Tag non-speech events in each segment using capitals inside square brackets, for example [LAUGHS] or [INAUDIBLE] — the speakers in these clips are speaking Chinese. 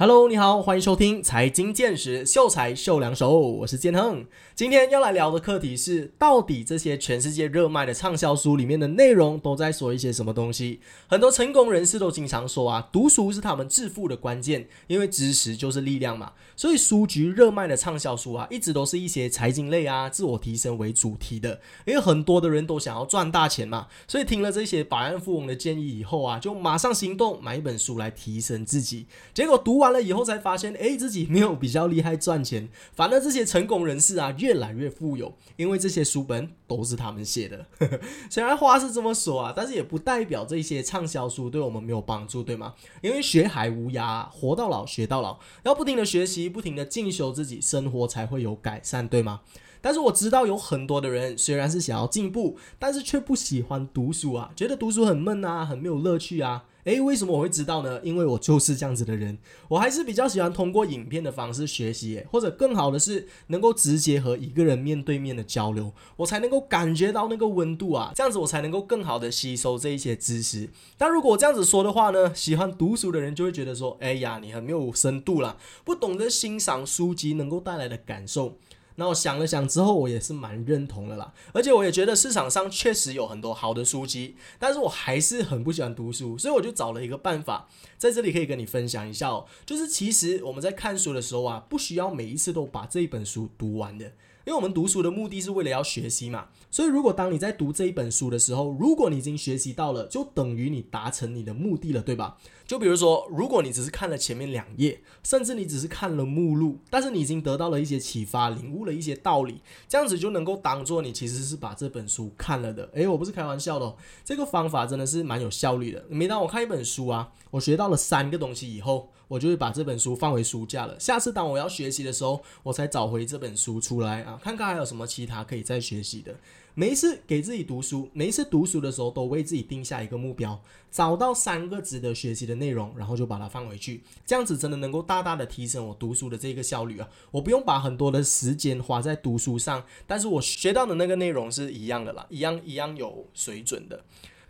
Hello，你好，欢迎收听财经见识，秀才秀两手，我是建亨。今天要来聊的课题是，到底这些全世界热卖的畅销书里面的内容都在说一些什么东西？很多成功人士都经常说啊，读书是他们致富的关键，因为知识就是力量嘛。所以书局热卖的畅销书啊，一直都是一些财经类啊、自我提升为主题的，因为很多的人都想要赚大钱嘛。所以听了这些百万富翁的建议以后啊，就马上行动买一本书来提升自己。结果读完。完了以后才发现，哎，自己没有比较厉害赚钱，反而这些成功人士啊越来越富有，因为这些书本都是他们写的。[LAUGHS] 虽然话是这么说啊，但是也不代表这些畅销书对我们没有帮助，对吗？因为学海无涯，活到老学到老，要不停的学习，不停的进修自己，生活才会有改善，对吗？但是我知道有很多的人虽然是想要进步，但是却不喜欢读书啊，觉得读书很闷啊，很没有乐趣啊。诶，为什么我会知道呢？因为我就是这样子的人，我还是比较喜欢通过影片的方式学习，或者更好的是能够直接和一个人面对面的交流，我才能够感觉到那个温度啊，这样子我才能够更好的吸收这一些知识。但如果我这样子说的话呢，喜欢读书的人就会觉得说，哎呀，你很没有深度啦，不懂得欣赏书籍能够带来的感受。那我想了想之后，我也是蛮认同的啦。而且我也觉得市场上确实有很多好的书籍，但是我还是很不喜欢读书，所以我就找了一个办法，在这里可以跟你分享一下哦。就是其实我们在看书的时候啊，不需要每一次都把这一本书读完的。因为我们读书的目的是为了要学习嘛，所以如果当你在读这一本书的时候，如果你已经学习到了，就等于你达成你的目的了，对吧？就比如说，如果你只是看了前面两页，甚至你只是看了目录，但是你已经得到了一些启发，领悟了一些道理，这样子就能够当做你其实是把这本书看了的。诶，我不是开玩笑的，这个方法真的是蛮有效率的。每当我看一本书啊，我学到了三个东西以后。我就会把这本书放回书架了。下次当我要学习的时候，我才找回这本书出来啊，看看还有什么其他可以再学习的。每一次给自己读书，每一次读书的时候，都为自己定下一个目标，找到三个值得学习的内容，然后就把它放回去。这样子真的能够大大的提升我读书的这个效率啊！我不用把很多的时间花在读书上，但是我学到的那个内容是一样的啦，一样一样有水准的。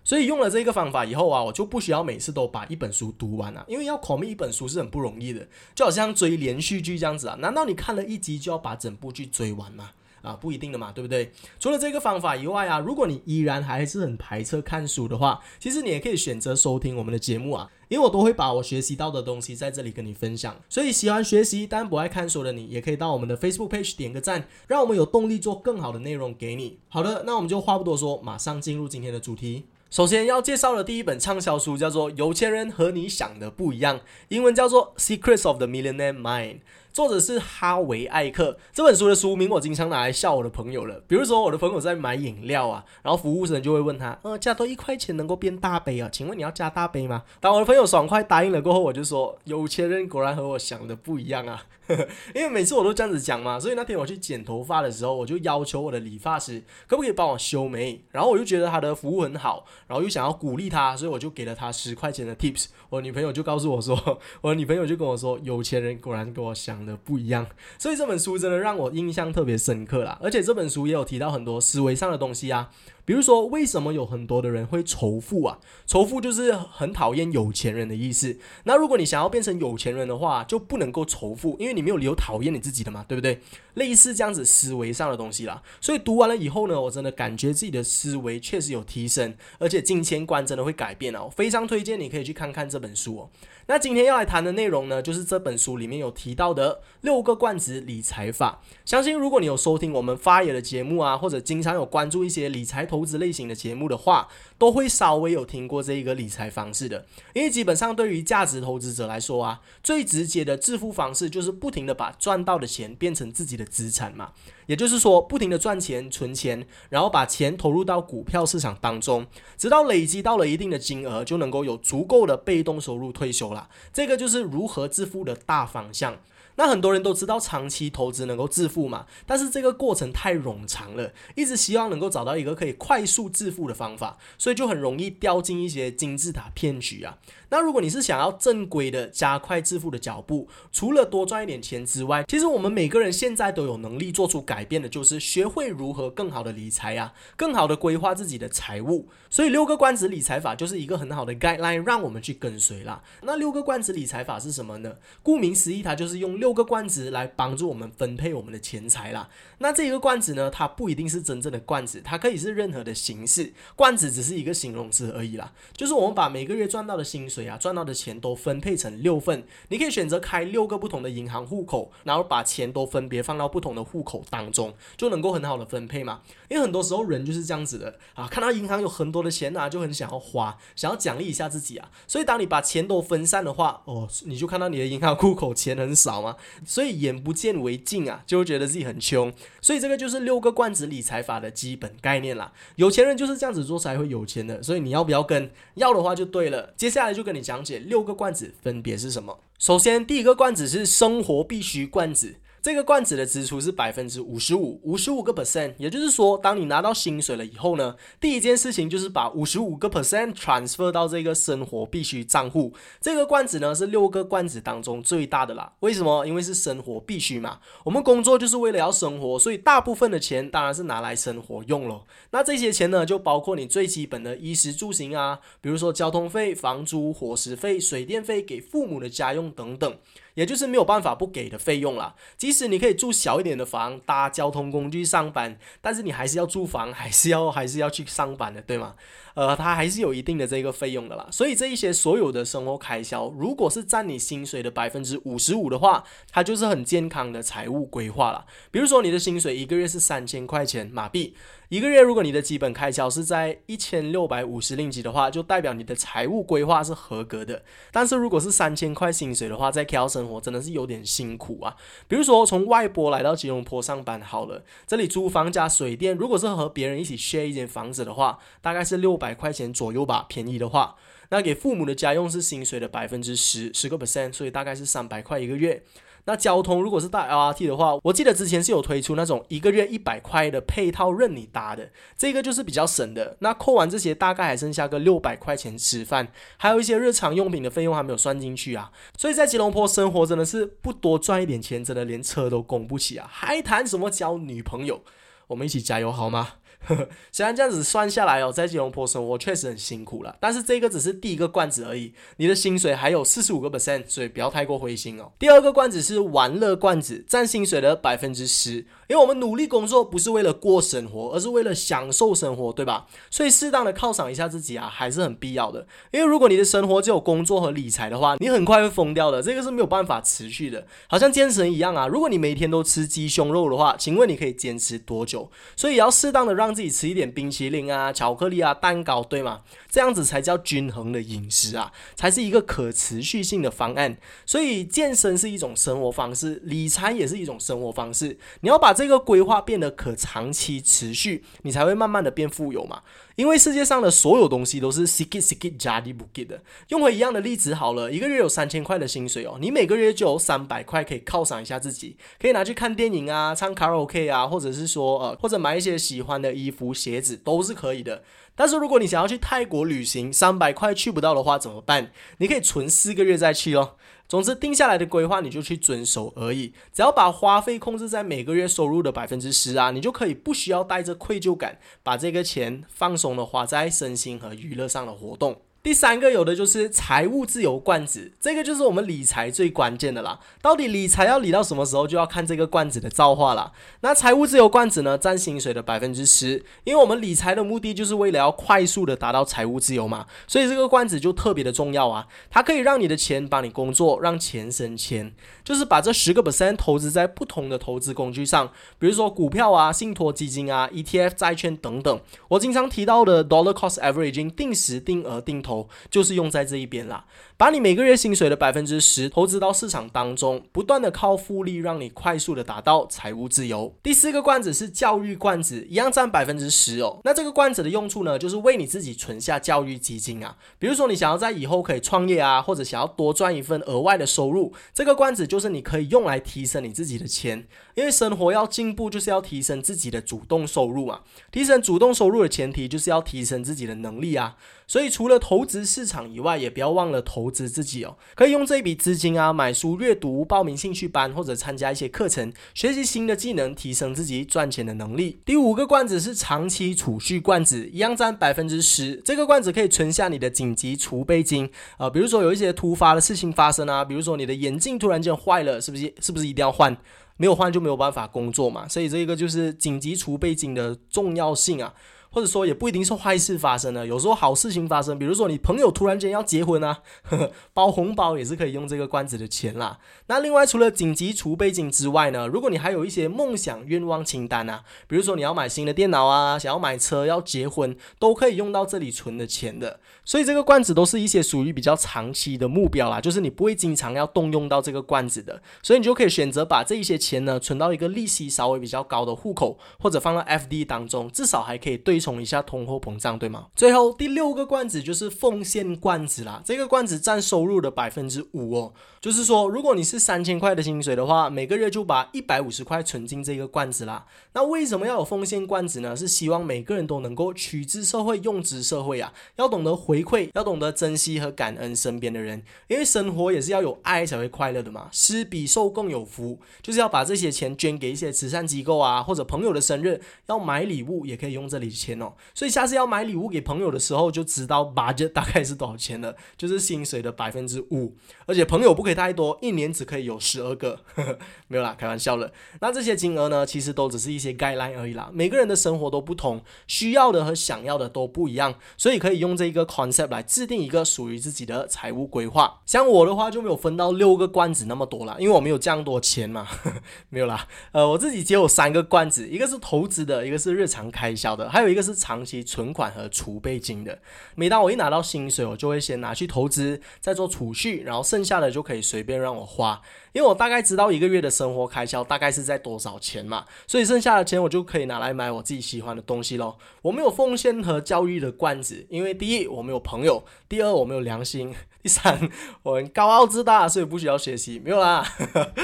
所以用了这个方法以后啊，我就不需要每次都把一本书读完了，因为要考密一本书是很不容易的，就好像追连续剧这样子啊。难道你看了一集就要把整部剧追完吗？啊，不一定的嘛，对不对？除了这个方法以外啊，如果你依然还是很排斥看书的话，其实你也可以选择收听我们的节目啊，因为我都会把我学习到的东西在这里跟你分享。所以喜欢学习但不爱看书的你，也可以到我们的 Facebook page 点个赞，让我们有动力做更好的内容给你。好的，那我们就话不多说，马上进入今天的主题。首先要介绍的第一本畅销书叫做《有钱人和你想的不一样》，英文叫做《Secrets of the Millionaire Mind》。作者是哈维艾克。这本书的书名我经常拿来笑我的朋友了。比如说，我的朋友在买饮料啊，然后服务生就会问他：“呃，加多一块钱能够变大杯啊？请问你要加大杯吗？”当我的朋友爽快答应了过后，我就说：“有钱人果然和我想的不一样啊。” [LAUGHS] 因为每次我都这样子讲嘛，所以那天我去剪头发的时候，我就要求我的理发师可不可以帮我修眉。然后我就觉得他的服务很好，然后又想要鼓励他，所以我就给了他十块钱的 tips。我女朋友就告诉我说：“我女朋友就跟我说，有钱人果然跟我想的不一样。”所以这本书真的让我印象特别深刻啦。而且这本书也有提到很多思维上的东西啊。比如说，为什么有很多的人会仇富啊？仇富就是很讨厌有钱人的意思。那如果你想要变成有钱人的话，就不能够仇富，因为你没有理由讨厌你自己的嘛，对不对？类似这样子思维上的东西啦。所以读完了以后呢，我真的感觉自己的思维确实有提升，而且金钱观真的会改变哦。非常推荐你可以去看看这本书哦。那今天要来谈的内容呢，就是这本书里面有提到的六个罐子理财法。相信如果你有收听我们发野的节目啊，或者经常有关注一些理财投投资类型的节目的话，都会稍微有听过这一个理财方式的。因为基本上对于价值投资者来说啊，最直接的致富方式就是不停的把赚到的钱变成自己的资产嘛。也就是说，不停的赚钱、存钱，然后把钱投入到股票市场当中，直到累积到了一定的金额，就能够有足够的被动收入退休了。这个就是如何致富的大方向。那很多人都知道长期投资能够致富嘛，但是这个过程太冗长了，一直希望能够找到一个可以快速致富的方法，所以就很容易掉进一些金字塔骗局啊。那如果你是想要正规的加快致富的脚步，除了多赚一点钱之外，其实我们每个人现在都有能力做出改变的，就是学会如何更好的理财啊，更好的规划自己的财务。所以六个罐子理财法就是一个很好的 guideline，让我们去跟随啦。那六个罐子理财法是什么呢？顾名思义，它就是用六个罐子来帮助我们分配我们的钱财啦。那这一个罐子呢，它不一定是真正的罐子，它可以是任何的形式，罐子只是一个形容词而已啦。就是我们把每个月赚到的薪水啊，赚到的钱都分配成六份，你可以选择开六个不同的银行户口，然后把钱都分别放到不同的户口当中，就能够很好的分配嘛。因为很多时候人就是这样子的啊，看到银行有很多的钱啊，就很想要花，想要奖励一下自己啊。所以当你把钱都分散的话，哦，你就看到你的银行户口钱很少嘛，所以眼不见为净啊，就会觉得自己很穷。所以这个就是六个罐子理财法的基本概念啦。有钱人就是这样子做才会有钱的。所以你要不要跟？要的话就对了。接下来就跟你讲解六个罐子分别是什么。首先，第一个罐子是生活必需罐子。这个罐子的支出是百分之五十五，五十五个 percent，也就是说，当你拿到薪水了以后呢，第一件事情就是把五十五个 percent transfer 到这个生活必须账户。这个罐子呢是六个罐子当中最大的啦。为什么？因为是生活必须嘛。我们工作就是为了要生活，所以大部分的钱当然是拿来生活用咯。那这些钱呢，就包括你最基本的衣食住行啊，比如说交通费、房租、伙食费、水电费、给父母的家用等等。也就是没有办法不给的费用啦。即使你可以住小一点的房，搭交通工具上班，但是你还是要住房，还是要 [LAUGHS] 还是要去上班的，对吗？呃，它还是有一定的这个费用的啦。所以这一些所有的生活开销，如果是占你薪水的百分之五十五的话，它就是很健康的财务规划了。比如说你的薪水一个月是三千块钱马币。一个月，如果你的基本开销是在一千六百五十令吉的话，就代表你的财务规划是合格的。但是如果是三千块薪水的话，在 KL 生活真的是有点辛苦啊。比如说从外婆来到吉隆坡上班，好了，这里租房加水电，如果是和别人一起 share 一间房子的话，大概是六百块钱左右吧，便宜的话。那给父母的家用是薪水的百分之十，十个 percent，所以大概是三百块一个月。那交通如果是搭 LRT 的话，我记得之前是有推出那种一个月一百块的配套任你搭的，这个就是比较省的。那扣完这些，大概还剩下个六百块钱吃饭，还有一些日常用品的费用还没有算进去啊。所以在吉隆坡生活真的是不多赚一点钱，真的连车都供不起啊，还谈什么交女朋友？我们一起加油好吗？[LAUGHS] 虽然这样子算下来哦，在吉隆坡生活确实很辛苦了，但是这个只是第一个罐子而已，你的薪水还有四十五个 percent，所以不要太过灰心哦。第二个罐子是玩乐罐子，占薪水的百分之十。因为我们努力工作不是为了过生活，而是为了享受生活，对吧？所以适当的犒赏一下自己啊，还是很必要的。因为如果你的生活只有工作和理财的话，你很快会疯掉的，这个是没有办法持续的。好像健身一样啊，如果你每天都吃鸡胸肉的话，请问你可以坚持多久？所以要适当的让让自己吃一点冰淇淋啊、巧克力啊、蛋糕，对吗？这样子才叫均衡的饮食啊，才是一个可持续性的方案。所以健身是一种生活方式，理财也是一种生活方式。你要把这个规划变得可长期持续，你才会慢慢的变富有嘛。因为世界上的所有东西都是 sikit sikit jadi bukit 的。用回一样的例子好了，一个月有三千块的薪水哦，你每个月就有三百块可以犒赏一下自己，可以拿去看电影啊、唱卡拉 OK 啊，或者是说呃，或者买一些喜欢的衣服、鞋子都是可以的。但是如果你想要去泰国旅行，三百块去不到的话怎么办？你可以存四个月再去哦。总之，定下来的规划你就去遵守而已。只要把花费控制在每个月收入的百分之十啊，你就可以不需要带着愧疚感，把这个钱放松的花在身心和娱乐上的活动。第三个有的就是财务自由罐子，这个就是我们理财最关键的啦。到底理财要理到什么时候，就要看这个罐子的造化了。那财务自由罐子呢，占薪水的百分之十，因为我们理财的目的就是为了要快速的达到财务自由嘛，所以这个罐子就特别的重要啊。它可以让你的钱帮你工作，让钱生钱，就是把这十个 percent 投资在不同的投资工具上，比如说股票啊、信托基金啊、ETF 债券等等。我经常提到的 dollar cost averaging 定时定额定投。就是用在这一边啦。把你每个月薪水的百分之十投资到市场当中，不断的靠复利，让你快速的达到财务自由。第四个罐子是教育罐子，一样占百分之十哦。那这个罐子的用处呢，就是为你自己存下教育基金啊。比如说你想要在以后可以创业啊，或者想要多赚一份额外的收入，这个罐子就是你可以用来提升你自己的钱。因为生活要进步，就是要提升自己的主动收入啊。提升主动收入的前提，就是要提升自己的能力啊。所以除了投资市场以外，也不要忘了投投资自己哦。可以用这一笔资金啊，买书阅读、报名兴趣班或者参加一些课程，学习新的技能，提升自己赚钱的能力。第五个罐子是长期储蓄罐子，一样占百分之十。这个罐子可以存下你的紧急储备金啊，比如说有一些突发的事情发生啊，比如说你的眼镜突然间坏了，是不是？是不是一定要换？没有换就没有办法工作嘛。所以这个就是紧急储备金的重要性啊。或者说也不一定是坏事发生了，有时候好事情发生，比如说你朋友突然间要结婚啊，[LAUGHS] 包红包也是可以用这个罐子的钱啦。那另外除了紧急储备金之外呢，如果你还有一些梦想愿望清单啊，比如说你要买新的电脑啊，想要买车，要结婚，都可以用到这里存的钱的。所以这个罐子都是一些属于比较长期的目标啦，就是你不会经常要动用到这个罐子的，所以你就可以选择把这一些钱呢存到一个利息稍微比较高的户口，或者放到 FD 当中，至少还可以对。冲一下通货膨胀，对吗？最后第六个罐子就是奉献罐子啦，这个罐子占收入的百分之五哦。就是说，如果你是三千块的薪水的话，每个月就把一百五十块存进这个罐子啦。那为什么要有奉献罐子呢？是希望每个人都能够取之社会，用之社会啊，要懂得回馈，要懂得珍惜和感恩身边的人，因为生活也是要有爱才会快乐的嘛。施比受更有福，就是要把这些钱捐给一些慈善机构啊，或者朋友的生日要买礼物也可以用这里钱钱哦。所以下次要买礼物给朋友的时候，就知道 budget 大概是多少钱了，就是薪水的百分之五，而且朋友不可以太多，一年只可以有十二个，[LAUGHS] 没有啦，开玩笑了。那这些金额呢，其实都只是一些概念而已啦。每个人的生活都不同，需要的和想要的都不一样，所以可以用这一个 concept 来制定一个属于自己的财务规划。像我的话就没有分到六个罐子那么多啦，因为我没有这样多钱嘛，[LAUGHS] 没有啦。呃，我自己只有三个罐子，一个是投资的，一个是日常开销的，还有一个这是长。期存款和储备金的，每当我一拿到薪水，我就会先拿去投资，再做储蓄，然后剩下的就可以随便让我花，因为我大概知道一个月的生活开销大概是在多少钱嘛，所以剩下的钱我就可以拿来买我自己喜欢的东西喽。我没有奉献和教育的罐子，因为第一我没有朋友，第二我没有良心，第三我很高傲自大，所以不需要学习，没有啦。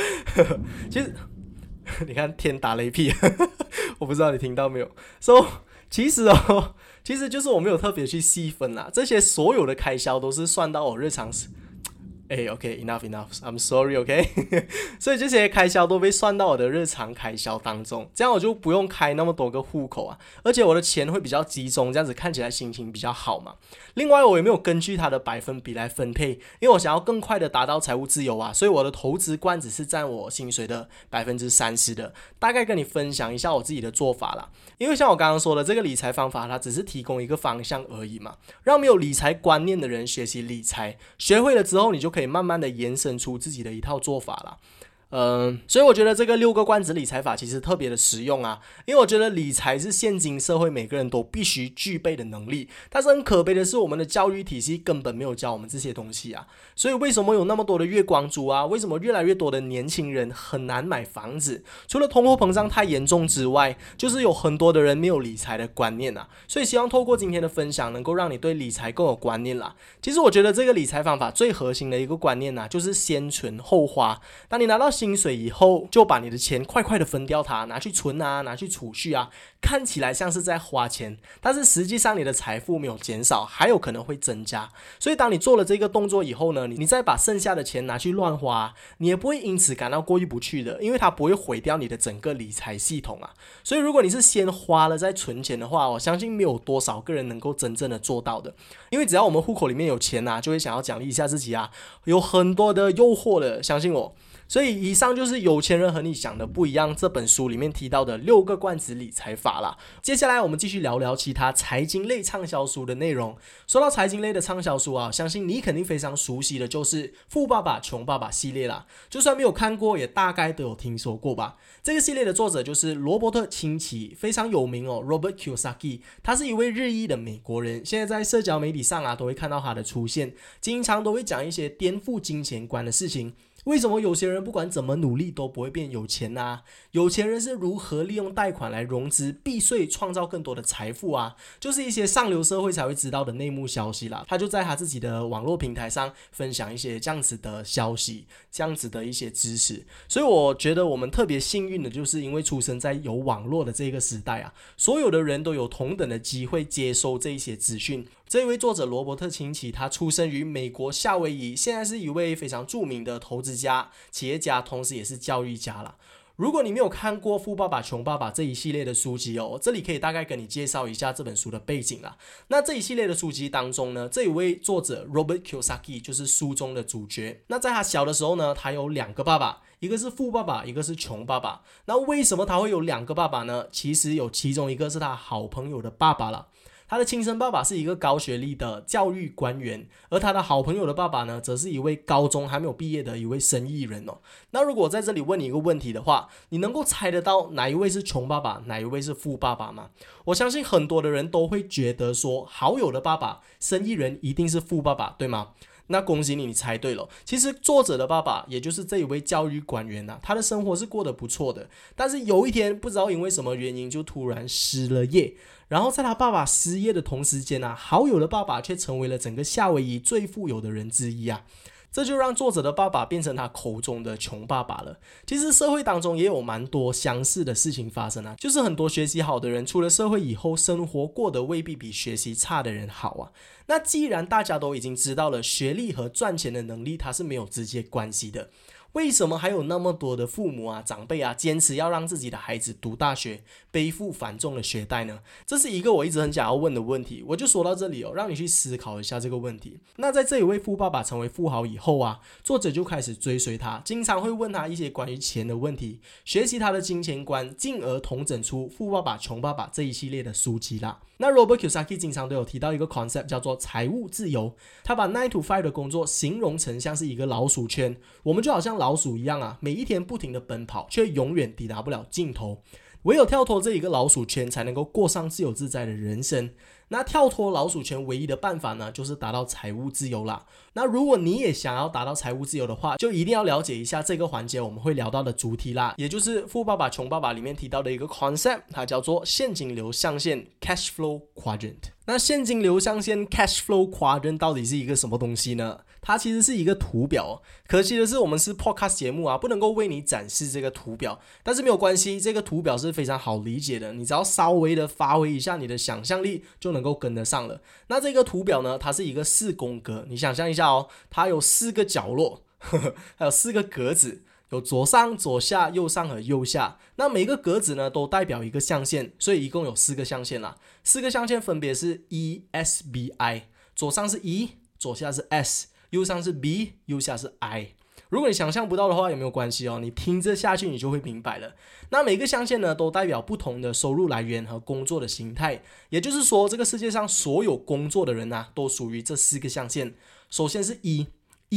[LAUGHS] 其实 [LAUGHS] 你看天打雷劈，[LAUGHS] 我不知道你听到没有，so。其实哦，[LAUGHS] 其实就是我没有特别去细分啦，这些所有的开销都是算到我日常。哎，OK，enough enough，I'm sorry，OK，[LAUGHS] 所以这些开销都被算到我的日常开销当中，这样我就不用开那么多个户口啊，而且我的钱会比较集中，这样子看起来心情比较好嘛。另外，我也没有根据它的百分比来分配，因为我想要更快的达到财务自由啊，所以我的投资罐子是占我薪水的百分之三十的。大概跟你分享一下我自己的做法啦，因为像我刚刚说的，这个理财方法它只是提供一个方向而已嘛，让没有理财观念的人学习理财，学会了之后，你就可以慢慢的延伸出自己的一套做法了。嗯，所以我觉得这个六个罐子理财法其实特别的实用啊，因为我觉得理财是现今社会每个人都必须具备的能力。但是很可悲的是，我们的教育体系根本没有教我们这些东西啊。所以为什么有那么多的月光族啊？为什么越来越多的年轻人很难买房子？除了通货膨胀太严重之外，就是有很多的人没有理财的观念啊。所以希望透过今天的分享，能够让你对理财更有观念啦。其实我觉得这个理财方法最核心的一个观念呢，就是先存后花。当你拿到薪水以后，就把你的钱快快的分掉它，拿去存啊，拿去储蓄啊，看起来像是在花钱，但是实际上你的财富没有减少，还有可能会增加。所以当你做了这个动作以后呢，你你再把剩下的钱拿去乱花，你也不会因此感到过意不去的，因为它不会毁掉你的整个理财系统啊。所以如果你是先花了再存钱的话，我相信没有多少个人能够真正的做到的，因为只要我们户口里面有钱呐，就会想要奖励一下自己啊，有很多的诱惑的，相信我。所以以上就是有钱人和你想的不一样这本书里面提到的六个罐子理财法啦。接下来我们继续聊聊其他财经类畅销书的内容。说到财经类的畅销书啊，相信你肯定非常熟悉的就是《富爸爸穷爸爸》系列啦。就算没有看过，也大概都有听说过吧。这个系列的作者就是罗伯特清崎，非常有名哦，Robert Kiyosaki。他是一位日裔的美国人，现在在社交媒体上啊都会看到他的出现，经常都会讲一些颠覆金钱观的事情。为什么有些人不管怎么努力都不会变有钱呢？有钱人是如何利用贷款来融资避税，创造更多的财富啊？就是一些上流社会才会知道的内幕消息啦。他就在他自己的网络平台上分享一些这样子的消息，这样子的一些知识。所以我觉得我们特别幸运的就是因为出生在有网络的这个时代啊，所有的人都有同等的机会接收这一些资讯。这一位作者罗伯特清崎，他出生于美国夏威夷，现在是一位非常著名的投资家、企业家，同时也是教育家了。如果你没有看过《富爸爸穷爸爸》这一系列的书籍哦，这里可以大概跟你介绍一下这本书的背景啦。那这一系列的书籍当中呢，这一位作者 Robert Kiyosaki 就是书中的主角。那在他小的时候呢，他有两个爸爸，一个是富爸爸，一个是穷爸爸。那为什么他会有两个爸爸呢？其实有其中一个是他好朋友的爸爸了。他的亲生爸爸是一个高学历的教育官员，而他的好朋友的爸爸呢，则是一位高中还没有毕业的一位生意人哦。那如果在这里问你一个问题的话，你能够猜得到哪一位是穷爸爸，哪一位是富爸爸吗？我相信很多的人都会觉得说，好友的爸爸生意人一定是富爸爸，对吗？那恭喜你，你猜对了。其实作者的爸爸，也就是这一位教育官员呐，他的生活是过得不错的。但是有一天，不知道因为什么原因，就突然失了业。然后在他爸爸失业的同时间啊，好友的爸爸却成为了整个夏威夷最富有的人之一啊。这就让作者的爸爸变成他口中的穷爸爸了。其实社会当中也有蛮多相似的事情发生啊，就是很多学习好的人出了社会以后，生活过得未必比学习差的人好啊。那既然大家都已经知道了学历和赚钱的能力它是没有直接关系的。为什么还有那么多的父母啊、长辈啊，坚持要让自己的孩子读大学，背负繁重的学贷呢？这是一个我一直很想要问的问题。我就说到这里哦，让你去思考一下这个问题。那在这一位富爸爸成为富豪以后啊，作者就开始追随他，经常会问他一些关于钱的问题，学习他的金钱观，进而统整出《富爸爸穷爸爸》这一系列的书籍啦。那 Robert Kiyosaki 经常都有提到一个 concept 叫做财务自由，他把 nine to five 的工作形容成像是一个老鼠圈，我们就好像老鼠一样啊，每一天不停的奔跑，却永远抵达不了尽头。唯有跳脱这一个老鼠圈，才能够过上自由自在的人生。那跳脱老鼠圈唯一的办法呢，就是达到财务自由啦。那如果你也想要达到财务自由的话，就一定要了解一下这个环节我们会聊到的主题啦，也就是《富爸爸穷爸爸》里面提到的一个 concept，它叫做现金流象限 （cash flow quadrant）。那现金流象限 （cash flow quadrant） 到底是一个什么东西呢？它其实是一个图表，可惜的是我们是 podcast 节目啊，不能够为你展示这个图表。但是没有关系，这个图表是非常好理解的，你只要稍微的发挥一下你的想象力，就能够跟得上了。那这个图表呢，它是一个四宫格，你想象一下哦，它有四个角落，呵呵，还有四个格子，有左上、左下、右上和右下。那每个格子呢，都代表一个象限，所以一共有四个象限啦。四个象限分别是 E、S、B、I，左上是 E，左下是 S。右上是 B，右下是 I。如果你想象不到的话，也没有关系哦。你听着下去，你就会明白了。那每个象限呢，都代表不同的收入来源和工作的形态。也就是说，这个世界上所有工作的人呐，都属于这四个象限。首先是一。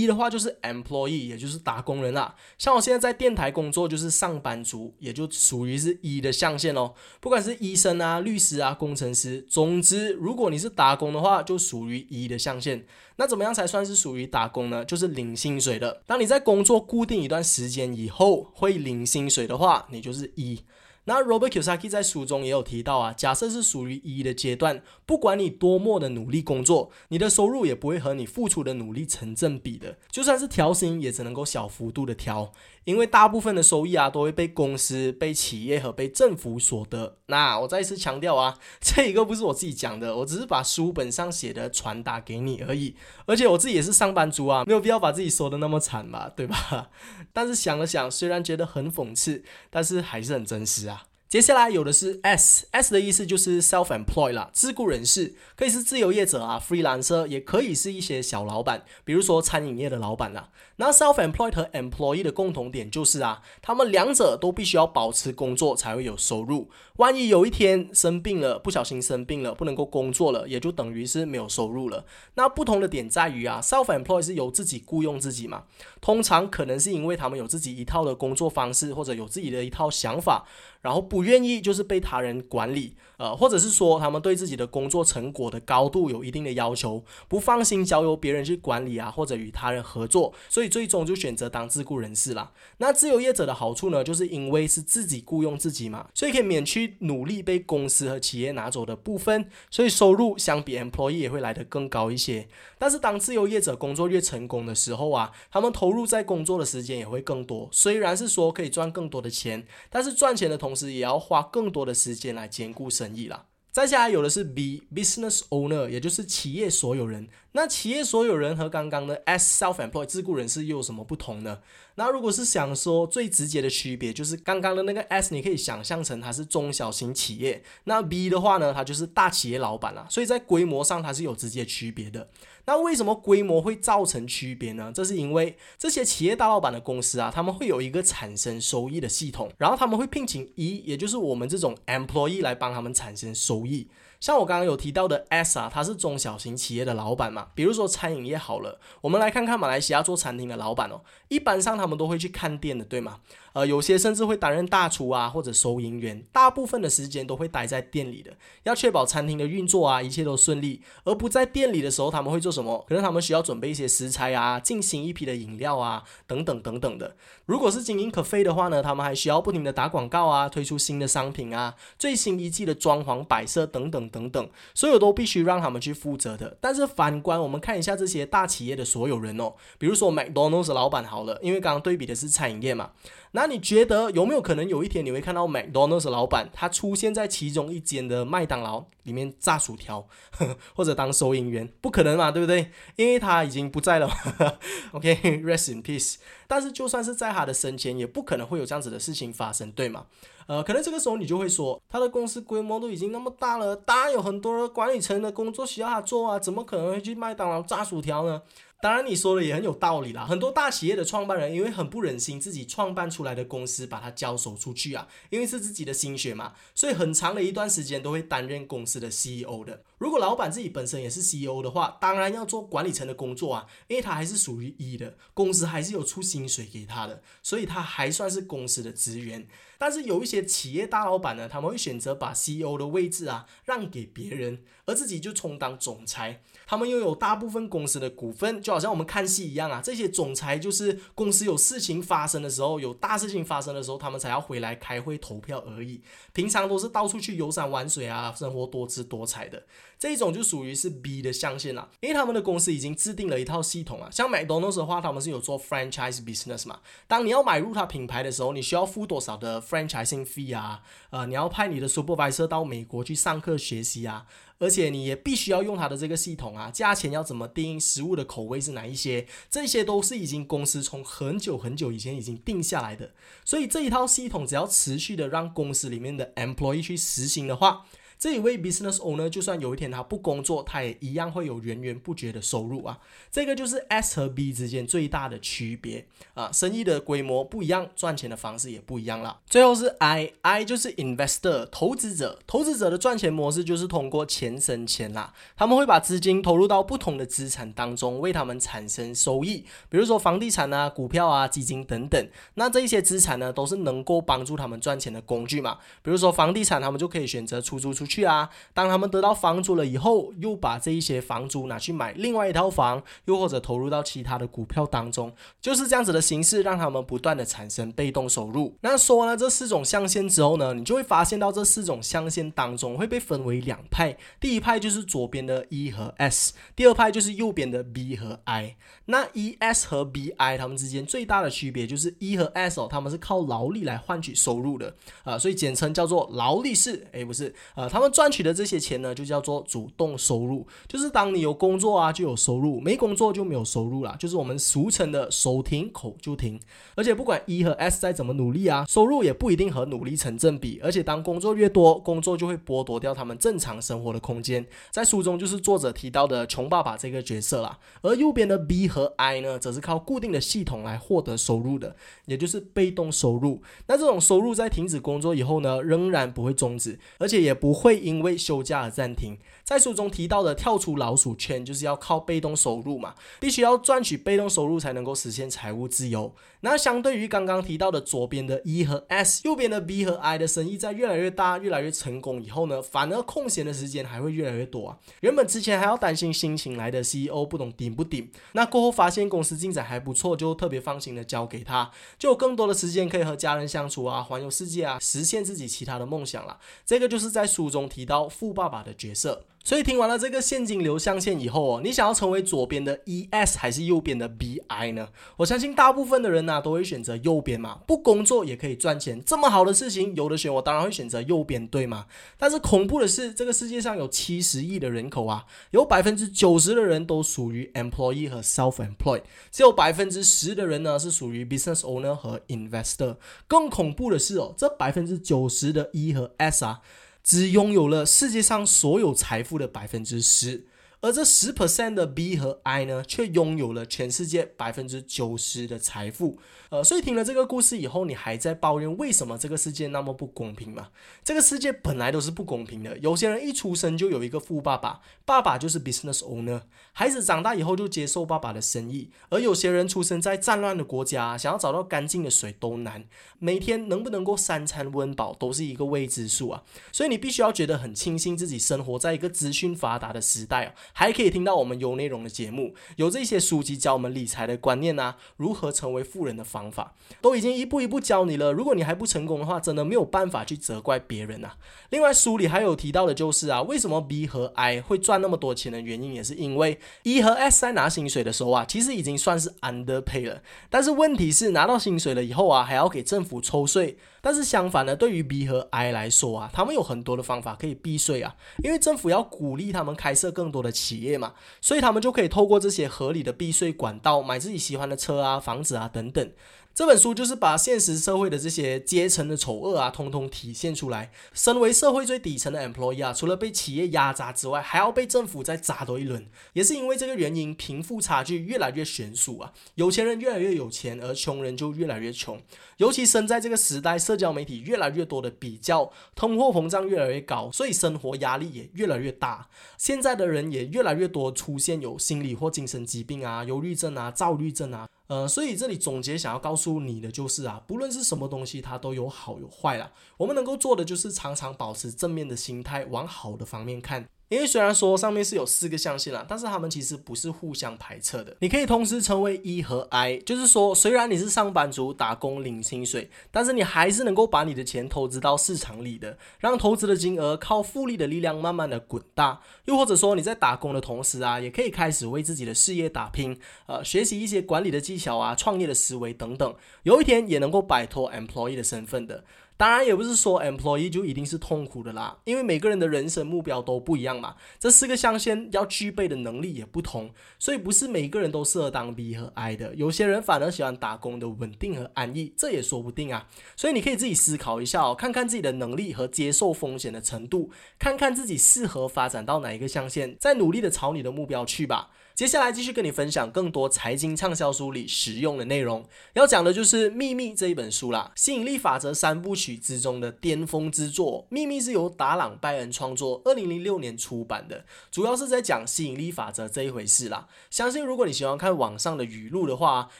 一的话就是 employee，也就是打工人啦。像我现在在电台工作，就是上班族，也就属于是一的象限哦。不管是医生啊、律师啊、工程师，总之，如果你是打工的话，就属于一的象限。那怎么样才算是属于打工呢？就是领薪水的。当你在工作固定一段时间以后会领薪水的话，你就是一。那 Robert Kiyosaki 在书中也有提到啊，假设是属于一的阶段，不管你多么的努力工作，你的收入也不会和你付出的努力成正比的。就算是调薪，也只能够小幅度的调。因为大部分的收益啊，都会被公司、被企业和被政府所得。那我再一次强调啊，[LAUGHS] 这一个不是我自己讲的，我只是把书本上写的传达给你而已。而且我自己也是上班族啊，没有必要把自己说的那么惨吧，对吧？[LAUGHS] 但是想了想，虽然觉得很讽刺，但是还是很真实啊。接下来有的是 S，S 的意思就是 self-employed 啦，自雇人士，可以是自由业者啊，freelancer，也可以是一些小老板，比如说餐饮业的老板啦。那 self-employed 和 employee 的共同点就是啊，他们两者都必须要保持工作才会有收入。万一有一天生病了，不小心生病了，不能够工作了，也就等于是没有收入了。那不同的点在于啊，self-employed 是由自己雇佣自己嘛，通常可能是因为他们有自己一套的工作方式，或者有自己的一套想法。然后不愿意就是被他人管理，呃，或者是说他们对自己的工作成果的高度有一定的要求，不放心交由别人去管理啊，或者与他人合作，所以最终就选择当自雇人士啦。那自由业者的好处呢，就是因为是自己雇佣自己嘛，所以可以免去努力被公司和企业拿走的部分，所以收入相比 employee 也会来得更高一些。但是当自由业者工作越成功的时候啊，他们投入在工作的时间也会更多。虽然是说可以赚更多的钱，但是赚钱的同时也要花更多的时间来兼顾生意啦。再下来有的是 B business owner，也就是企业所有人。那企业所有人和刚刚的 S self-employed 自雇人士又有什么不同呢？那如果是想说最直接的区别，就是刚刚的那个 S，你可以想象成它是中小型企业，那 B 的话呢，它就是大企业老板啦。所以在规模上它是有直接区别的。那为什么规模会造成区别呢？这是因为这些企业大老板的公司啊，他们会有一个产生收益的系统，然后他们会聘请一，也就是我们这种 employee 来帮他们产生收益。像我刚刚有提到的 S 啊，他是中小型企业的老板嘛，比如说餐饮业好了，我们来看看马来西亚做餐厅的老板哦，一般上他们都会去看店的，对吗？呃，有些甚至会担任大厨啊，或者收银员，大部分的时间都会待在店里的，要确保餐厅的运作啊，一切都顺利。而不在店里的时候，他们会做什么？可能他们需要准备一些食材啊，进行一批的饮料啊，等等等等的。如果是经营可飞的话呢，他们还需要不停的打广告啊，推出新的商品啊，最新一季的装潢摆设等等等等，所有都必须让他们去负责的。但是反观我们看一下这些大企业的所有人哦，比如说 McDonald's 老板好了，因为刚刚对比的是餐饮业嘛。那你觉得有没有可能有一天你会看到 McDonald's 老板他出现在其中一间的麦当劳里面炸薯条，[LAUGHS] 或者当收银员？不可能嘛，对不对？因为他已经不在了。[LAUGHS] OK，rest in peace。但是就算是在他的生前，也不可能会有这样子的事情发生，对吗？呃，可能这个时候你就会说，他的公司规模都已经那么大了，当然有很多管理层的工作需要他做啊，怎么可能会去麦当劳炸薯条呢？当然，你说的也很有道理啦。很多大企业的创办人因为很不忍心自己创办出来的公司把它交手出去啊，因为是自己的心血嘛，所以很长的一段时间都会担任公司的 CEO 的。如果老板自己本身也是 CEO 的话，当然要做管理层的工作啊，因为他还是属于一的，公司还是有出薪水给他的，所以他还算是公司的职员。但是有一些企业大老板呢，他们会选择把 CEO 的位置啊让给别人，而自己就充当总裁。他们拥有大部分公司的股份，就好像我们看戏一样啊。这些总裁就是公司有事情发生的时候，有大事情发生的时候，他们才要回来开会投票而已。平常都是到处去游山玩水啊，生活多姿多彩的。这一种就属于是 B 的象限啦，因为他们的公司已经制定了一套系统啊。像 McDonald's 的话，他们是有做 franchise business 嘛。当你要买入它品牌的时候，你需要付多少的 franchising fee 啊？呃，你要派你的 supervisor 到美国去上课学习啊，而且你也必须要用它的这个系统啊。价钱要怎么定？食物的口味是哪一些？这些都是已经公司从很久很久以前已经定下来的。所以这一套系统只要持续的让公司里面的 employee 去实行的话，这一位 business owner 就算有一天他不工作，他也一样会有源源不绝的收入啊。这个就是 S 和 B 之间最大的区别啊。生意的规模不一样，赚钱的方式也不一样了。最后是 I，I 就是 investor 投资者。投资者的赚钱模式就是通过钱生钱啦。他们会把资金投入到不同的资产当中，为他们产生收益。比如说房地产啊、股票啊、基金等等。那这些资产呢，都是能够帮助他们赚钱的工具嘛。比如说房地产，他们就可以选择出租出去。去啊！当他们得到房租了以后，又把这一些房租拿去买另外一套房，又或者投入到其他的股票当中，就是这样子的形式，让他们不断的产生被动收入。那说完了这四种象限之后呢，你就会发现到这四种象限当中会被分为两派，第一派就是左边的 E 和 S，第二派就是右边的 B 和 I。那 E、S 和 B、I 它们之间最大的区别就是 E 和 S 哦，他们是靠劳力来换取收入的啊，所以简称叫做劳力士。诶，不是，呃，他们。们赚取的这些钱呢，就叫做主动收入，就是当你有工作啊，就有收入；没工作就没有收入了，就是我们俗称的手停口就停。而且不管 E 和 S 再怎么努力啊，收入也不一定和努力成正比。而且当工作越多，工作就会剥夺掉他们正常生活的空间。在书中就是作者提到的穷爸爸这个角色啦。而右边的 B 和 I 呢，则是靠固定的系统来获得收入的，也就是被动收入。那这种收入在停止工作以后呢，仍然不会终止，而且也不会因为休假而暂停。在书中提到的跳出老鼠圈，就是要靠被动收入嘛，必须要赚取被动收入才能够实现财务自由。那相对于刚刚提到的左边的 E 和 S，右边的 B 和 I 的生意在越来越大、越来越成功以后呢，反而空闲的时间还会越来越多啊。原本之前还要担心新请来的 CEO 不懂顶不顶，那过后发现公司进展还不错，就特别放心的交给他，就有更多的时间可以和家人相处啊，环游世界啊，实现自己其他的梦想了。这个就是在书中提到富爸爸的角色。所以听完了这个现金流象限以后哦，你想要成为左边的 E S 还是右边的 B I 呢？我相信大部分的人呢都会选择右边嘛，不工作也可以赚钱，这么好的事情有的选，我当然会选择右边，对吗？但是恐怖的是，这个世界上有七十亿的人口啊，有百分之九十的人都属于 employee 和 self-employed，只有百分之十的人呢是属于 business owner 和 investor。更恐怖的是哦，这百分之九十的 E 和 S 啊。只拥有了世界上所有财富的百分之十，而这十 percent 的 B 和 I 呢，却拥有了全世界百分之九十的财富。呃，所以听了这个故事以后，你还在抱怨为什么这个世界那么不公平吗？这个世界本来都是不公平的。有些人一出生就有一个富爸爸，爸爸就是 business owner，孩子长大以后就接受爸爸的生意；而有些人出生在战乱的国家，想要找到干净的水都难，每天能不能够三餐温饱都是一个未知数啊！所以你必须要觉得很庆幸自己生活在一个资讯发达的时代啊，还可以听到我们有内容的节目，有这些书籍教我们理财的观念啊，如何成为富人的方。法都已经一步一步教你了。如果你还不成功的话，真的没有办法去责怪别人啊。另外，书里还有提到的就是啊，为什么 B 和 I 会赚那么多钱的原因，也是因为 E 和 S 在拿薪水的时候啊，其实已经算是 underpay 了。但是问题是，拿到薪水了以后啊，还要给政府抽税。但是相反呢，对于 B 和 I 来说啊，他们有很多的方法可以避税啊，因为政府要鼓励他们开设更多的企业嘛，所以他们就可以透过这些合理的避税管道，买自己喜欢的车啊、房子啊等等。这本书就是把现实社会的这些阶层的丑恶啊，通通体现出来。身为社会最底层的 employee 啊，除了被企业压榨之外，还要被政府再砸多一轮。也是因为这个原因，贫富差距越来越悬殊啊，有钱人越来越有钱，而穷人就越来越穷。尤其生在这个时代，社交媒体越来越多的比较，通货膨胀越来越高，所以生活压力也越来越大。现在的人也越来越多出现有心理或精神疾病啊，忧郁症啊，躁郁症啊。呃，所以这里总结想要告诉你的就是啊，不论是什么东西，它都有好有坏啦。我们能够做的就是常常保持正面的心态，往好的方面看。因为虽然说上面是有四个象限啦，但是他们其实不是互相排斥的。你可以同时成为 E 和 I，就是说虽然你是上班族打工领薪水，但是你还是能够把你的钱投资到市场里的，让投资的金额靠复利的力量慢慢的滚大。又或者说你在打工的同时啊，也可以开始为自己的事业打拼，呃，学习一些管理的技巧啊，创业的思维等等，有一天也能够摆脱 employee 的身份的。当然也不是说 employee 就一定是痛苦的啦，因为每个人的人生目标都不一样嘛。这四个象限要具备的能力也不同，所以不是每个人都适合当 B 和 I 的。有些人反而喜欢打工的稳定和安逸，这也说不定啊。所以你可以自己思考一下哦，看看自己的能力和接受风险的程度，看看自己适合发展到哪一个象限，再努力的朝你的目标去吧。接下来继续跟你分享更多财经畅销书里实用的内容，要讲的就是《秘密》这一本书啦，吸引力法则三部曲之中的巅峰之作。《秘密》是由达朗拜恩创作，二零零六年出版的，主要是在讲吸引力法则这一回事啦。相信如果你喜欢看网上的语录的话，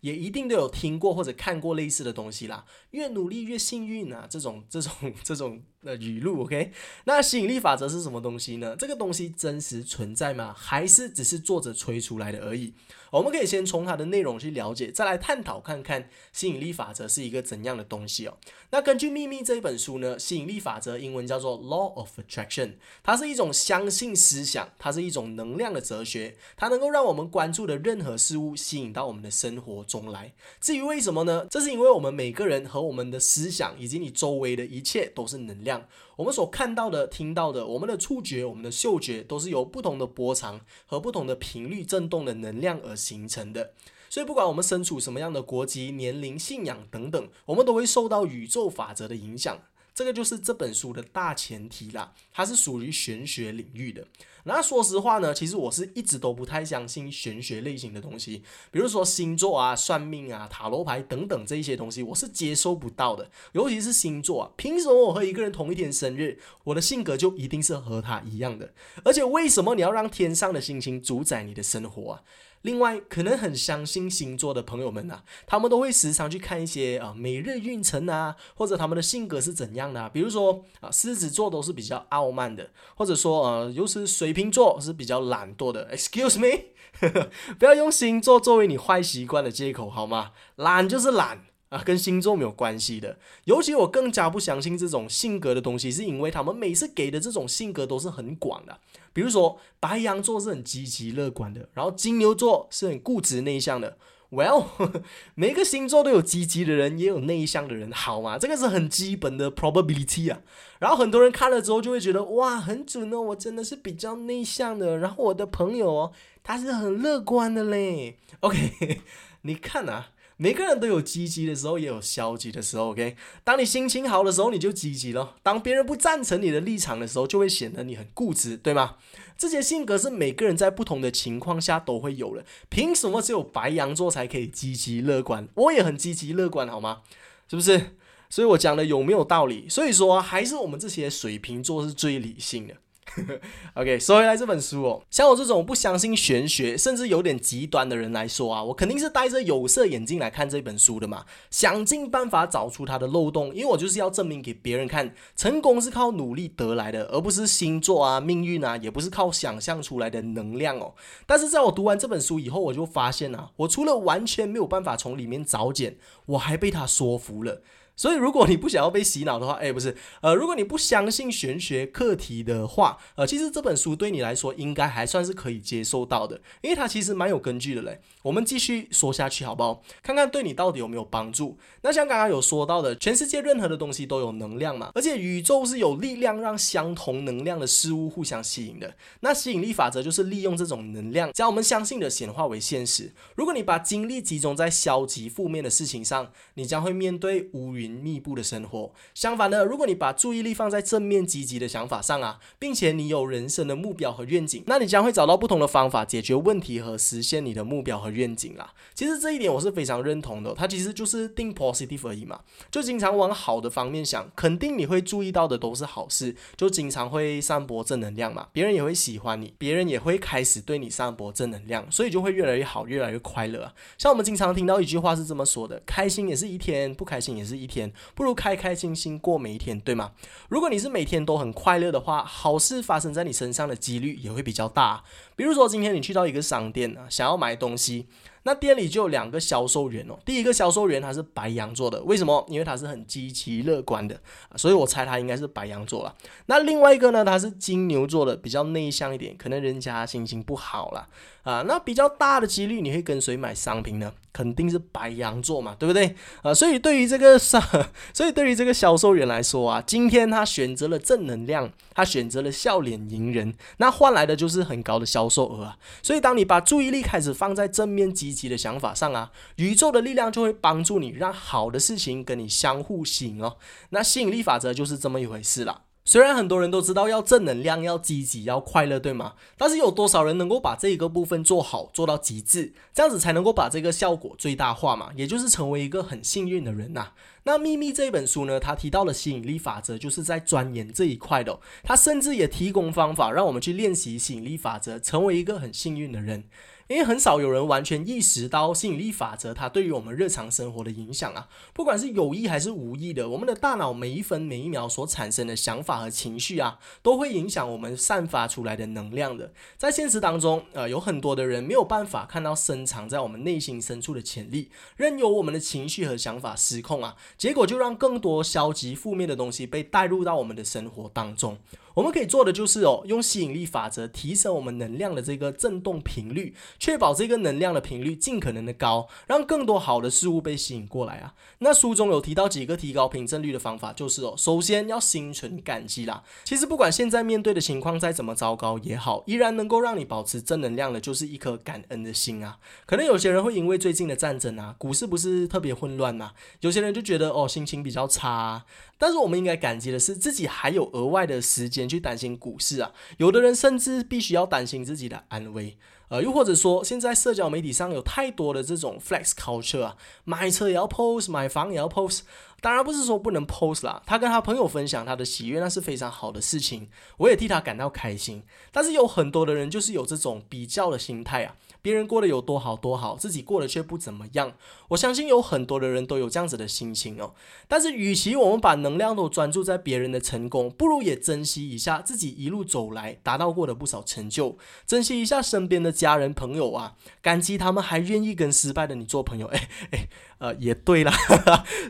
也一定都有听过或者看过类似的东西啦。越努力越幸运啊，这种这种这种。的语录，OK？那吸引力法则是什么东西呢？这个东西真实存在吗？还是只是作者吹出来的而已？我们可以先从它的内容去了解，再来探讨看看吸引力法则是一个怎样的东西哦。那根据《秘密》这一本书呢，吸引力法则英文叫做 Law of Attraction，它是一种相信思想，它是一种能量的哲学，它能够让我们关注的任何事物吸引到我们的生活中来。至于为什么呢？这是因为我们每个人和我们的思想以及你周围的一切都是能量。我们所看到的、听到的，我们的触觉、我们的嗅觉，都是由不同的波长和不同的频率振动的能量而形成的。所以，不管我们身处什么样的国籍、年龄、信仰等等，我们都会受到宇宙法则的影响。这个就是这本书的大前提啦，它是属于玄学领域的。那说实话呢，其实我是一直都不太相信玄学类型的东西，比如说星座啊、算命啊、塔罗牌等等这一些东西，我是接收不到的。尤其是星座啊，凭什么我和一个人同一天生日，我的性格就一定是和他一样的？而且为什么你要让天上的星星主宰你的生活啊？另外，可能很相信星座的朋友们呐，他们都会时常去看一些啊每日运程啊，或者他们的性格是怎样的。比如说啊，狮子座都是比较傲慢的，或者说呃，又是水瓶座是比较懒惰的。Excuse me，[LAUGHS] 不要用星座作为你坏习惯的借口好吗？懒就是懒。啊，跟星座没有关系的。尤其我更加不相信这种性格的东西，是因为他们每次给的这种性格都是很广的。比如说，白羊座是很积极乐观的，然后金牛座是很固执内向的。Well，[LAUGHS] 每个星座都有积极的人，也有内向的人，好吗？这个是很基本的 probability 啊。然后很多人看了之后就会觉得，哇，很准哦，我真的是比较内向的。然后我的朋友哦，他是很乐观的嘞。OK，[LAUGHS] 你看啊。每个人都有积极的时候，也有消极的时候。OK，当你心情好的时候，你就积极了；当别人不赞成你的立场的时候，就会显得你很固执，对吗？这些性格是每个人在不同的情况下都会有的。凭什么只有白羊座才可以积极乐观？我也很积极乐观，好吗？是不是？所以我讲的有没有道理？所以说，还是我们这些水瓶座是最理性的。[LAUGHS] OK，说回来这本书哦，像我这种不相信玄学，甚至有点极端的人来说啊，我肯定是戴着有色眼镜来看这本书的嘛，想尽办法找出它的漏洞，因为我就是要证明给别人看，成功是靠努力得来的，而不是星座啊、命运啊，也不是靠想象出来的能量哦。但是在我读完这本书以后，我就发现啊，我除了完全没有办法从里面找解，我还被他说服了。所以，如果你不想要被洗脑的话，哎，不是，呃，如果你不相信玄学课题的话，呃，其实这本书对你来说应该还算是可以接受到的，因为它其实蛮有根据的嘞。我们继续说下去好不好？看看对你到底有没有帮助。那像刚刚有说到的，全世界任何的东西都有能量嘛，而且宇宙是有力量让相同能量的事物互相吸引的。那吸引力法则就是利用这种能量，将我们相信的显化为现实。如果你把精力集中在消极负面的事情上，你将会面对乌云。云密布的生活。相反呢，如果你把注意力放在正面积极的想法上啊，并且你有人生的目标和愿景，那你将会找到不同的方法解决问题和实现你的目标和愿景啦。其实这一点我是非常认同的。它其实就是定 positive 而已嘛，就经常往好的方面想，肯定你会注意到的都是好事，就经常会散播正能量嘛，别人也会喜欢你，别人也会开始对你散播正能量，所以就会越来越好，越来越快乐啊。像我们经常听到一句话是这么说的：开心也是一天，不开心也是一天。天不如开开心心过每一天，对吗？如果你是每天都很快乐的话，好事发生在你身上的几率也会比较大。比如说，今天你去到一个商店啊，想要买东西。那店里就有两个销售员哦。第一个销售员他是白羊座的，为什么？因为他是很积极乐观的，所以我猜他应该是白羊座了。那另外一个呢，他是金牛座的，比较内向一点，可能人家心情不好了啊。那比较大的几率你会跟谁买商品呢？肯定是白羊座嘛，对不对？啊，所以对于这个商，[LAUGHS] 所以对于这个销售员来说啊，今天他选择了正能量，他选择了笑脸迎人，那换来的就是很高的销售额啊。所以当你把注意力开始放在正面积极的想法上啊，宇宙的力量就会帮助你，让好的事情跟你相互吸引哦。那吸引力法则就是这么一回事了。虽然很多人都知道要正能量、要积极、要快乐，对吗？但是有多少人能够把这一个部分做好、做到极致，这样子才能够把这个效果最大化嘛？也就是成为一个很幸运的人呐。那《秘密》这本书呢，它提到了吸引力法则，就是在钻研这一块的。它甚至也提供方法，让我们去练习吸引力法则，成为一个很幸运的人。因为很少有人完全意识到吸引力法则它对于我们日常生活的影响啊，不管是有意还是无意的，我们的大脑每一分每一秒所产生的想法和情绪啊，都会影响我们散发出来的能量的。在现实当中，呃，有很多的人没有办法看到深藏在我们内心深处的潜力，任由我们的情绪和想法失控啊，结果就让更多消极负面的东西被带入到我们的生活当中。我们可以做的就是哦，用吸引力法则提升我们能量的这个振动频率，确保这个能量的频率尽可能的高，让更多好的事物被吸引过来啊。那书中有提到几个提高频振率的方法，就是哦，首先要心存感激啦。其实不管现在面对的情况再怎么糟糕也好，依然能够让你保持正能量的，就是一颗感恩的心啊。可能有些人会因为最近的战争啊，股市不是特别混乱嘛，有些人就觉得哦，心情比较差。但是我们应该感激的是，自己还有额外的时间去担心股市啊。有的人甚至必须要担心自己的安危，呃，又或者说，现在社交媒体上有太多的这种 flex culture 啊，买车也要 post，买房也要 post。当然不是说不能 post 啦，他跟他朋友分享他的喜悦，那是非常好的事情，我也替他感到开心。但是有很多的人就是有这种比较的心态啊。别人过得有多好多好，自己过得却不怎么样。我相信有很多的人都有这样子的心情哦。但是，与其我们把能量都专注在别人的成功，不如也珍惜一下自己一路走来达到过的不少成就，珍惜一下身边的家人朋友啊，感激他们还愿意跟失败的你做朋友。哎哎。呃，也对啦，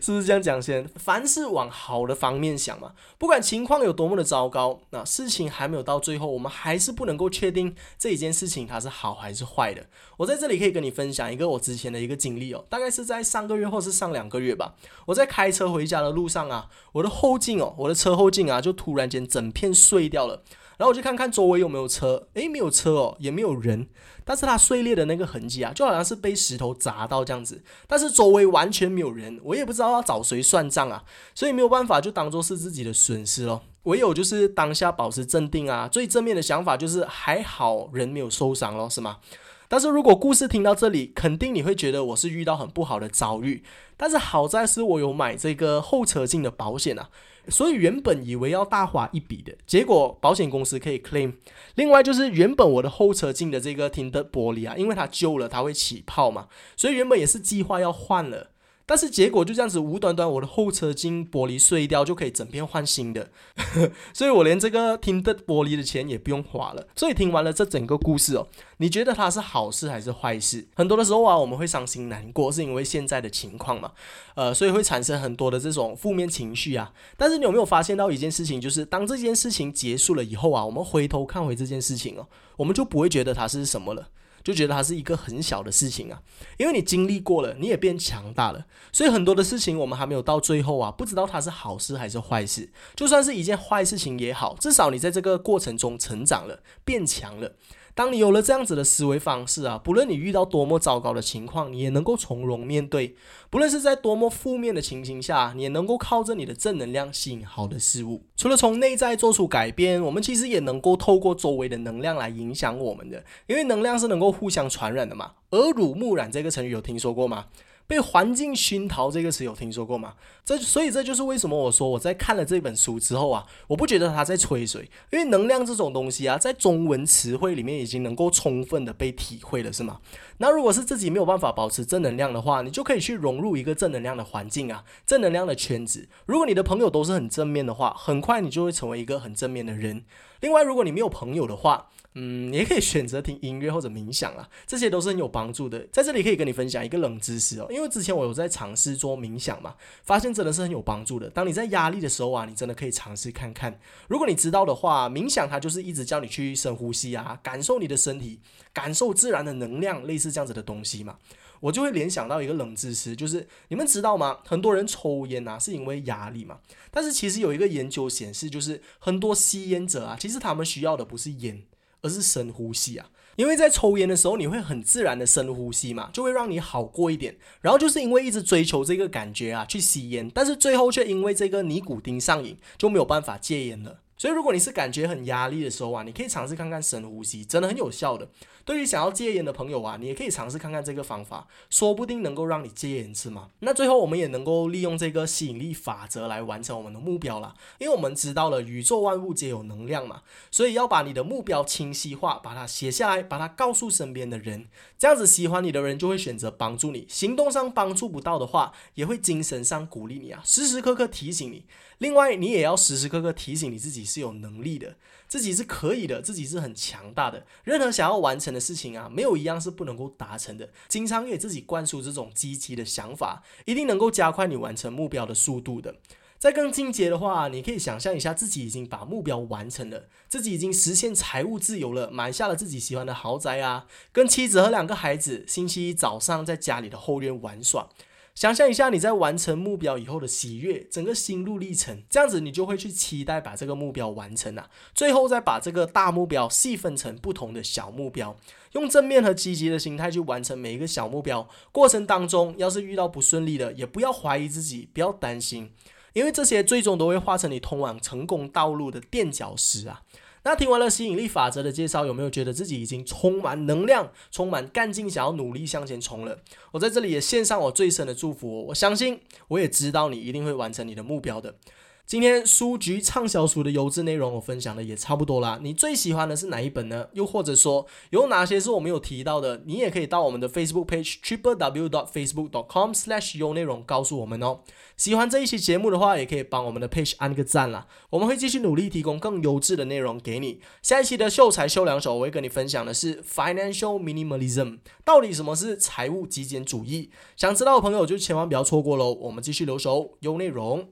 是不是这样讲先？凡事往好的方面想嘛，不管情况有多么的糟糕，那事情还没有到最后，我们还是不能够确定这一件事情它是好还是坏的。我在这里可以跟你分享一个我之前的一个经历哦，大概是在上个月或是上两个月吧。我在开车回家的路上啊，我的后镜哦，我的车后镜啊，就突然间整片碎掉了。然后我就看看周围有没有车，诶，没有车哦，也没有人。但是它碎裂的那个痕迹啊，就好像是被石头砸到这样子，但是周围完全没有人，我也不知道要找谁算账啊，所以没有办法，就当做是自己的损失咯。唯有就是当下保持镇定啊，最正面的想法就是还好人没有受伤咯，是吗？但是如果故事听到这里，肯定你会觉得我是遇到很不好的遭遇。但是好在是我有买这个后车镜的保险啊，所以原本以为要大花一笔的结果，保险公司可以 claim。另外就是原本我的后车镜的这个停的玻璃啊，因为它旧了，它会起泡嘛，所以原本也是计划要换了。但是结果就这样子，无端端我的后车镜玻璃碎掉就可以整片换新的，[LAUGHS] 所以我连这个听的玻璃的钱也不用花了。所以听完了这整个故事哦，你觉得它是好事还是坏事？很多的时候啊，我们会伤心难过，是因为现在的情况嘛，呃，所以会产生很多的这种负面情绪啊。但是你有没有发现到一件事情，就是当这件事情结束了以后啊，我们回头看回这件事情哦，我们就不会觉得它是什么了。就觉得它是一个很小的事情啊，因为你经历过了，你也变强大了，所以很多的事情我们还没有到最后啊，不知道它是好事还是坏事。就算是一件坏事情也好，至少你在这个过程中成长了，变强了。当你有了这样子的思维方式啊，不论你遇到多么糟糕的情况，你也能够从容面对；不论是在多么负面的情形下，你也能够靠着你的正能量吸引好的事物。除了从内在做出改变，我们其实也能够透过周围的能量来影响我们的，因为能量是能够互相传染的嘛。耳濡目染这个成语有听说过吗？被环境熏陶这个词有听说过吗？这所以这就是为什么我说我在看了这本书之后啊，我不觉得他在吹水，因为能量这种东西啊，在中文词汇里面已经能够充分的被体会了，是吗？那如果是自己没有办法保持正能量的话，你就可以去融入一个正能量的环境啊，正能量的圈子。如果你的朋友都是很正面的话，很快你就会成为一个很正面的人。另外，如果你没有朋友的话，嗯，你也可以选择听音乐或者冥想啊，这些都是很有帮助的。在这里可以跟你分享一个冷知识哦，因为之前我有在尝试做冥想嘛，发现真的是很有帮助的。当你在压力的时候啊，你真的可以尝试看看。如果你知道的话，冥想它就是一直叫你去深呼吸啊，感受你的身体，感受自然的能量，类似这样子的东西嘛。我就会联想到一个冷知识，就是你们知道吗？很多人抽烟啊，是因为压力嘛。但是其实有一个研究显示，就是很多吸烟者啊，其实他们需要的不是烟。而是深呼吸啊，因为在抽烟的时候，你会很自然的深呼吸嘛，就会让你好过一点。然后就是因为一直追求这个感觉啊，去吸烟，但是最后却因为这个尼古丁上瘾，就没有办法戒烟了。所以如果你是感觉很压力的时候啊，你可以尝试看看深呼吸，真的很有效的。对于想要戒烟的朋友啊，你也可以尝试看看这个方法，说不定能够让你戒烟是吗？那最后我们也能够利用这个吸引力法则来完成我们的目标啦，因为我们知道了宇宙万物皆有能量嘛，所以要把你的目标清晰化，把它写下来，把它告诉身边的人，这样子喜欢你的人就会选择帮助你，行动上帮助不到的话，也会精神上鼓励你啊，时时刻刻提醒你。另外，你也要时时刻刻提醒你自己是有能力的，自己是可以的，自己是很强大的。任何想要完成的事情啊，没有一样是不能够达成的。经常给自己灌输这种积极的想法，一定能够加快你完成目标的速度的。再更进阶的话，你可以想象一下自己已经把目标完成了，自己已经实现财务自由了，买下了自己喜欢的豪宅啊，跟妻子和两个孩子，星期一早上在家里的后院玩耍。想象一下你在完成目标以后的喜悦，整个心路历程，这样子你就会去期待把这个目标完成啊。最后再把这个大目标细分成不同的小目标，用正面和积极的心态去完成每一个小目标。过程当中，要是遇到不顺利的，也不要怀疑自己，不要担心，因为这些最终都会化成你通往成功道路的垫脚石啊。那听完了吸引力法则的介绍，有没有觉得自己已经充满能量、充满干劲，想要努力向前冲了？我在这里也献上我最深的祝福。我相信，我也知道你一定会完成你的目标的。今天书局畅销书的优质内容我分享的也差不多啦。你最喜欢的是哪一本呢？又或者说有哪些是我没有提到的？你也可以到我们的 Facebook page triple w dot facebook dot com slash 优内容告诉我们哦。喜欢这一期节目的话，也可以帮我们的 page 按个赞啦。我们会继续努力提供更优质的内容给你。下一期的秀才秀两手，我会跟你分享的是 financial minimalism，到底什么是财务极简主义？想知道的朋友就千万不要错过喽。我们继续留守优内容。